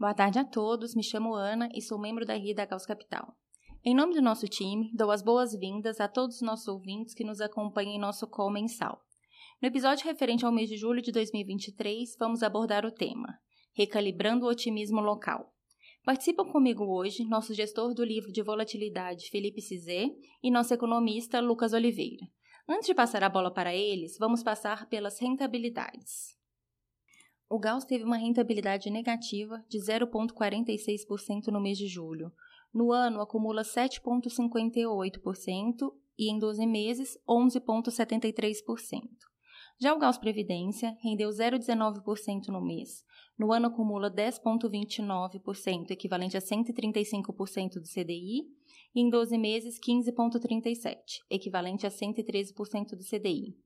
Boa tarde a todos, me chamo Ana e sou membro da RI da Gauss Capital. Em nome do nosso time, dou as boas-vindas a todos os nossos ouvintes que nos acompanham em nosso call mensal. No episódio referente ao mês de julho de 2023, vamos abordar o tema Recalibrando o Otimismo Local. Participam comigo hoje nosso gestor do livro de volatilidade, Felipe Cizé, e nosso economista, Lucas Oliveira. Antes de passar a bola para eles, vamos passar pelas rentabilidades. O Gauss teve uma rentabilidade negativa de 0,46% no mês de julho, no ano, acumula 7,58% e em 12 meses, 11,73%. Já o Gauss Previdência rendeu 0,19% no mês. No ano, acumula 10,29%, equivalente a 135% do CDI, e em 12 meses, 15,37%, equivalente a 113% do CDI.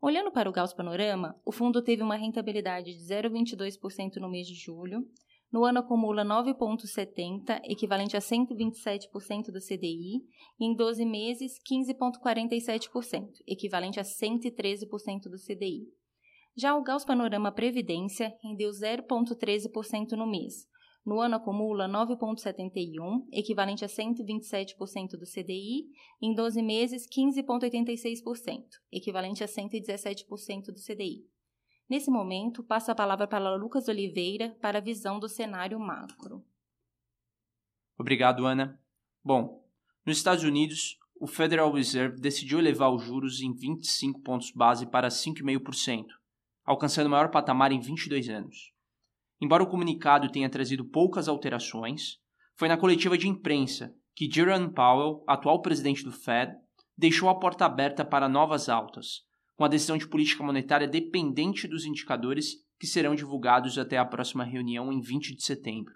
Olhando para o Gauss Panorama, o fundo teve uma rentabilidade de 0,22% no mês de julho, no ano acumula 9,70, equivalente a 127% do CDI, e em 12 meses, 15,47%, equivalente a 113% do CDI. Já o Gauss Panorama Previdência rendeu 0,13% no mês. No ano acumula 9,71, equivalente a 127% do CDI, em 12 meses, 15,86%, equivalente a 117% do CDI. Nesse momento, passo a palavra para Lucas Oliveira para a visão do cenário macro. Obrigado, Ana. Bom, nos Estados Unidos, o Federal Reserve decidiu elevar os juros em 25 pontos base para 5,5%, alcançando o maior patamar em 22 anos. Embora o comunicado tenha trazido poucas alterações, foi na coletiva de imprensa que Jerome Powell, atual presidente do Fed, deixou a porta aberta para novas altas, com a decisão de política monetária dependente dos indicadores que serão divulgados até a próxima reunião em 20 de setembro,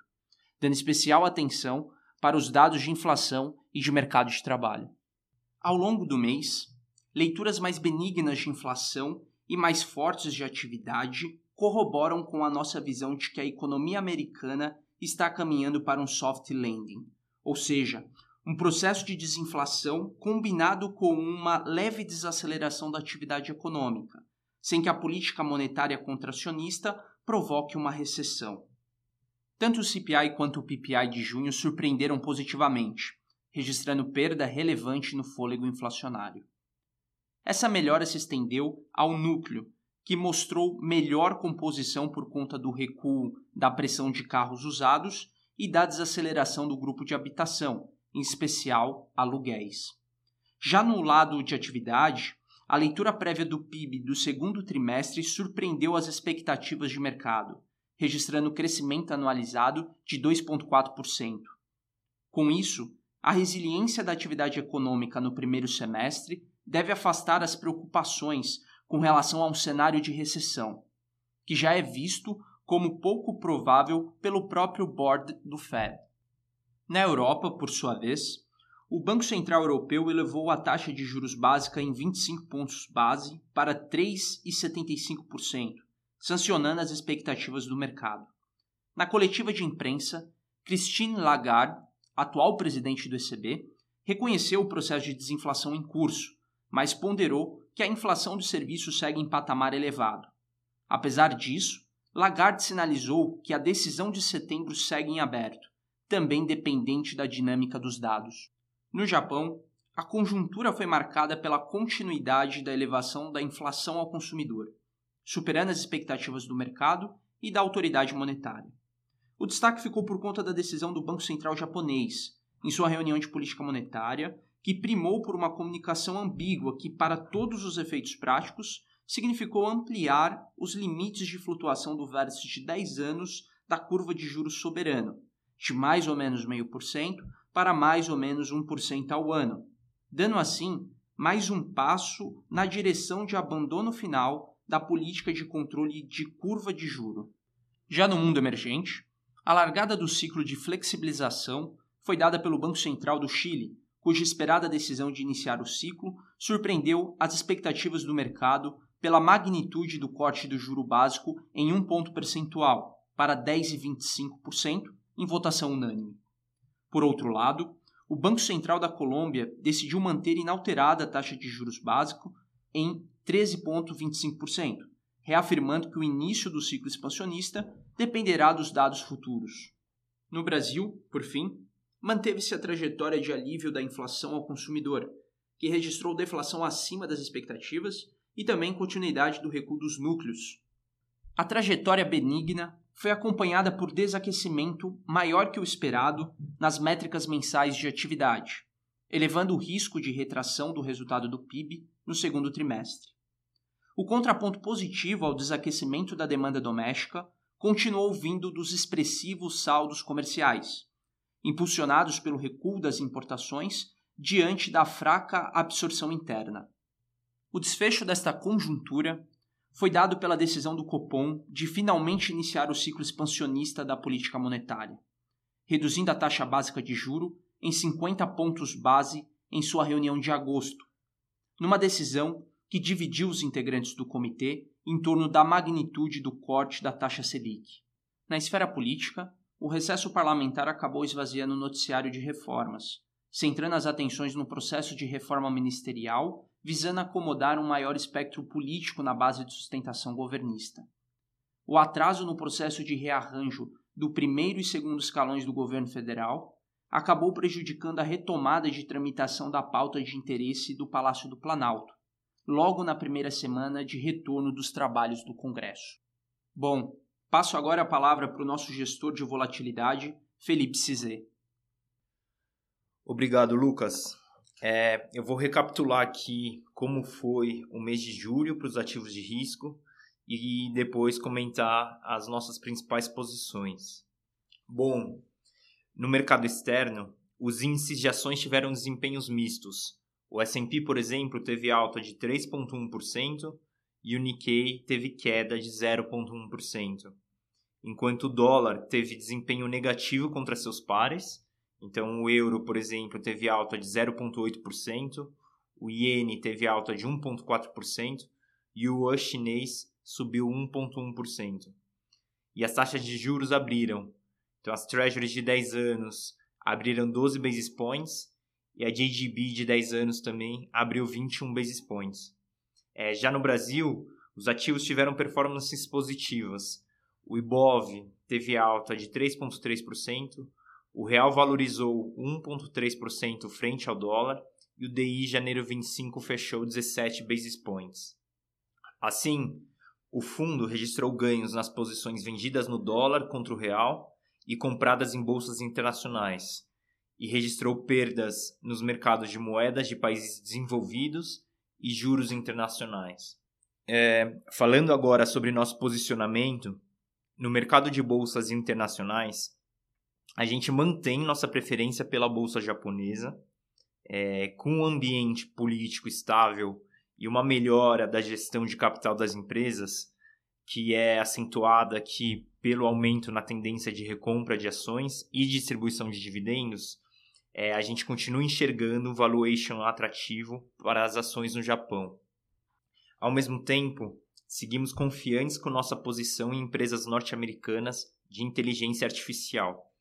dando especial atenção para os dados de inflação e de mercado de trabalho. Ao longo do mês, leituras mais benignas de inflação e mais fortes de atividade corroboram com a nossa visão de que a economia americana está caminhando para um soft landing, ou seja, um processo de desinflação combinado com uma leve desaceleração da atividade econômica, sem que a política monetária contracionista provoque uma recessão. Tanto o CPI quanto o PPI de junho surpreenderam positivamente, registrando perda relevante no fôlego inflacionário. Essa melhora se estendeu ao núcleo, que mostrou melhor composição por conta do recuo da pressão de carros usados e da desaceleração do grupo de habitação, em especial aluguéis. Já no lado de atividade, a leitura prévia do PIB do segundo trimestre surpreendeu as expectativas de mercado, registrando crescimento anualizado de 2,4%. Com isso, a resiliência da atividade econômica no primeiro semestre deve afastar as preocupações com relação a um cenário de recessão, que já é visto como pouco provável pelo próprio board do Fed. Na Europa, por sua vez, o Banco Central Europeu elevou a taxa de juros básica em 25 pontos base para 3,75%, sancionando as expectativas do mercado. Na coletiva de imprensa, Christine Lagarde, atual presidente do ECB, reconheceu o processo de desinflação em curso, mas ponderou que a inflação dos serviços segue em patamar elevado. Apesar disso, Lagarde sinalizou que a decisão de setembro segue em aberto também dependente da dinâmica dos dados. No Japão, a conjuntura foi marcada pela continuidade da elevação da inflação ao consumidor, superando as expectativas do mercado e da autoridade monetária. O destaque ficou por conta da decisão do Banco Central japonês, em sua reunião de política monetária, que primou por uma comunicação ambígua que, para todos os efeitos práticos, significou ampliar os limites de flutuação do vértice de 10 anos da curva de juros soberano, de mais ou menos 0,5% para mais ou menos 1% ao ano, dando assim mais um passo na direção de abandono final da política de controle de curva de juro. Já no mundo emergente, a largada do ciclo de flexibilização foi dada pelo Banco Central do Chile, cuja esperada decisão de iniciar o ciclo surpreendeu as expectativas do mercado pela magnitude do corte do juro básico em um ponto percentual para 10,25% em votação unânime. Por outro lado, o Banco Central da Colômbia decidiu manter inalterada a taxa de juros básico em 13,25%, reafirmando que o início do ciclo expansionista dependerá dos dados futuros. No Brasil, por fim, manteve-se a trajetória de alívio da inflação ao consumidor, que registrou deflação acima das expectativas e também continuidade do recuo dos núcleos. A trajetória benigna foi acompanhada por desaquecimento maior que o esperado nas métricas mensais de atividade, elevando o risco de retração do resultado do PIB no segundo trimestre. O contraponto positivo ao desaquecimento da demanda doméstica continuou vindo dos expressivos saldos comerciais, impulsionados pelo recuo das importações diante da fraca absorção interna. O desfecho desta conjuntura foi dado pela decisão do Copom de finalmente iniciar o ciclo expansionista da política monetária, reduzindo a taxa básica de juro em 50 pontos base em sua reunião de agosto, numa decisão que dividiu os integrantes do comitê em torno da magnitude do corte da taxa Selic. Na esfera política, o recesso parlamentar acabou esvaziando o noticiário de reformas, centrando as atenções no processo de reforma ministerial, visando acomodar um maior espectro político na base de sustentação governista. O atraso no processo de rearranjo do primeiro e segundo escalões do governo federal acabou prejudicando a retomada de tramitação da pauta de interesse do Palácio do Planalto, logo na primeira semana de retorno dos trabalhos do Congresso. Bom, passo agora a palavra para o nosso gestor de volatilidade, Felipe Cizé. Obrigado, Lucas. É, eu vou recapitular aqui como foi o mês de julho para os ativos de risco e depois comentar as nossas principais posições. Bom, no mercado externo, os índices de ações tiveram desempenhos mistos. O S&P, por exemplo, teve alta de 3,1% e o Nikkei teve queda de 0,1%, enquanto o dólar teve desempenho negativo contra seus pares então, o euro, por exemplo, teve alta de 0,8%, o iene teve alta de 1,4% e o yuan chinês subiu 1,1%. E as taxas de juros abriram. Então, as treasuries de 10 anos abriram 12 basis points e a JGB de 10 anos também abriu 21 basis points. É, já no Brasil, os ativos tiveram performances positivas. O IBOV teve alta de 3,3%, o real valorizou 1,3% frente ao dólar e o DI janeiro 25 fechou 17 basis points. Assim, o fundo registrou ganhos nas posições vendidas no dólar contra o real e compradas em bolsas internacionais, e registrou perdas nos mercados de moedas de países desenvolvidos e juros internacionais. É, falando agora sobre nosso posicionamento, no mercado de bolsas internacionais, a gente mantém nossa preferência pela bolsa japonesa, é, com um ambiente político estável e uma melhora da gestão de capital das empresas, que é acentuada aqui pelo aumento na tendência de recompra de ações e distribuição de dividendos, é, a gente continua enxergando um valuation atrativo para as ações no Japão. Ao mesmo tempo, seguimos confiantes com nossa posição em empresas norte-americanas de inteligência artificial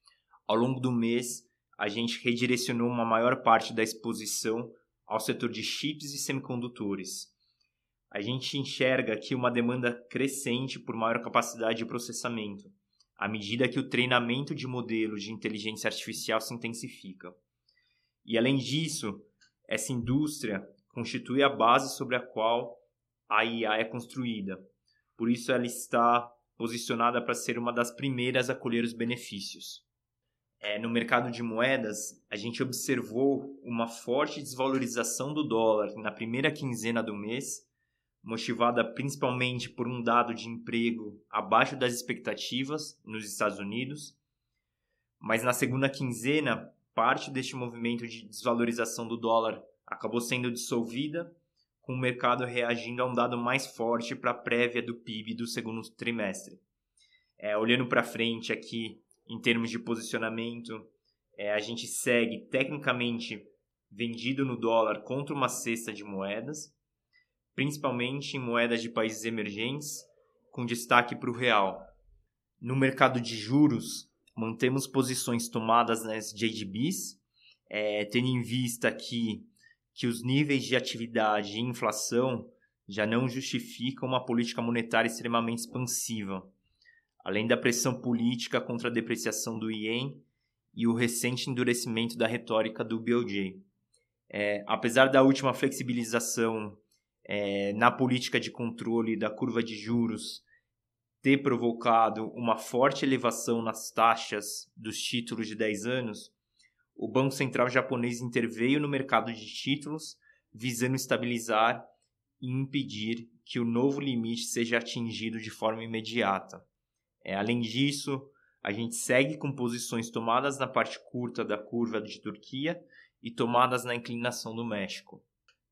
ao longo do mês, a gente redirecionou uma maior parte da exposição ao setor de chips e semicondutores. A gente enxerga aqui uma demanda crescente por maior capacidade de processamento, à medida que o treinamento de modelos de inteligência artificial se intensifica. E além disso, essa indústria constitui a base sobre a qual a IA é construída. Por isso ela está posicionada para ser uma das primeiras a colher os benefícios é, no mercado de moedas, a gente observou uma forte desvalorização do dólar na primeira quinzena do mês, motivada principalmente por um dado de emprego abaixo das expectativas nos Estados Unidos. Mas na segunda quinzena, parte deste movimento de desvalorização do dólar acabou sendo dissolvida, com o mercado reagindo a um dado mais forte para a prévia do PIB do segundo trimestre. É, olhando para frente aqui, em termos de posicionamento, é, a gente segue tecnicamente vendido no dólar contra uma cesta de moedas, principalmente em moedas de países emergentes, com destaque para o real. No mercado de juros, mantemos posições tomadas nas JGBs, é, tendo em vista aqui que os níveis de atividade e inflação já não justificam uma política monetária extremamente expansiva além da pressão política contra a depreciação do ien e o recente endurecimento da retórica do BOJ. É, apesar da última flexibilização é, na política de controle da curva de juros ter provocado uma forte elevação nas taxas dos títulos de 10 anos, o Banco Central japonês interveio no mercado de títulos, visando estabilizar e impedir que o novo limite seja atingido de forma imediata. É, além disso, a gente segue com posições tomadas na parte curta da curva de Turquia e tomadas na inclinação do México.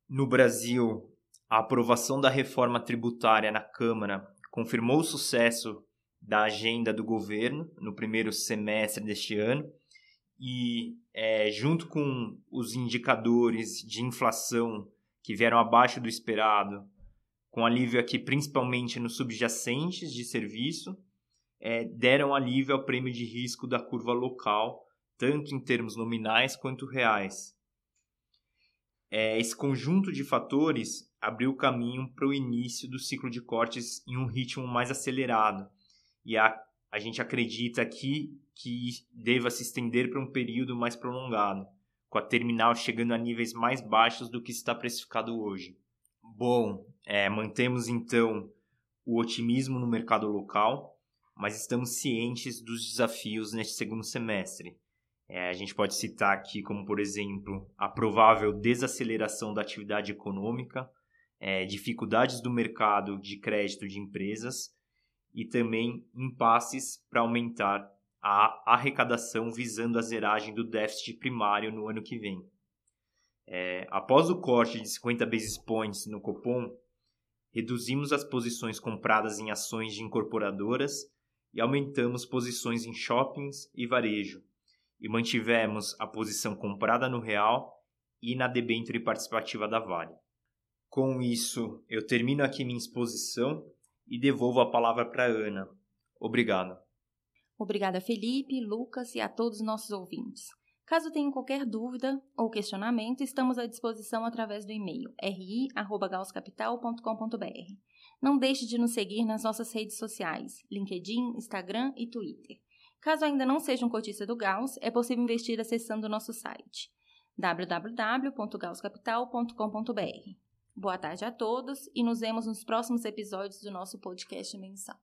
No Brasil, a aprovação da reforma tributária na Câmara confirmou o sucesso da agenda do governo no primeiro semestre deste ano e, é, junto com os indicadores de inflação que vieram abaixo do esperado, com alívio aqui principalmente nos subjacentes de serviço, é, deram alívio ao prêmio de risco da curva local, tanto em termos nominais quanto reais. É, esse conjunto de fatores abriu o caminho para o início do ciclo de cortes em um ritmo mais acelerado. E a, a gente acredita aqui que deva se estender para um período mais prolongado, com a terminal chegando a níveis mais baixos do que está precificado hoje. Bom, é, mantemos então o otimismo no mercado local, mas estamos cientes dos desafios neste segundo semestre. É, a gente pode citar aqui como, por exemplo, a provável desaceleração da atividade econômica, é, dificuldades do mercado de crédito de empresas e também impasses para aumentar a arrecadação visando a zeragem do déficit primário no ano que vem. É, após o corte de 50 basis points no Copom, reduzimos as posições compradas em ações de incorporadoras e aumentamos posições em shoppings e varejo, e mantivemos a posição comprada no real e na debênture participativa da Vale. Com isso, eu termino aqui minha exposição e devolvo a palavra para Ana. Obrigado. Obrigada, Felipe, Lucas e a todos os nossos ouvintes. Caso tenham qualquer dúvida ou questionamento, estamos à disposição através do e-mail ri@gauscapital.com.br. Não deixe de nos seguir nas nossas redes sociais, LinkedIn, Instagram e Twitter. Caso ainda não seja um cotista do Gauss, é possível investir acessando o nosso site www.gauscapital.com.br. Boa tarde a todos e nos vemos nos próximos episódios do nosso podcast mensal.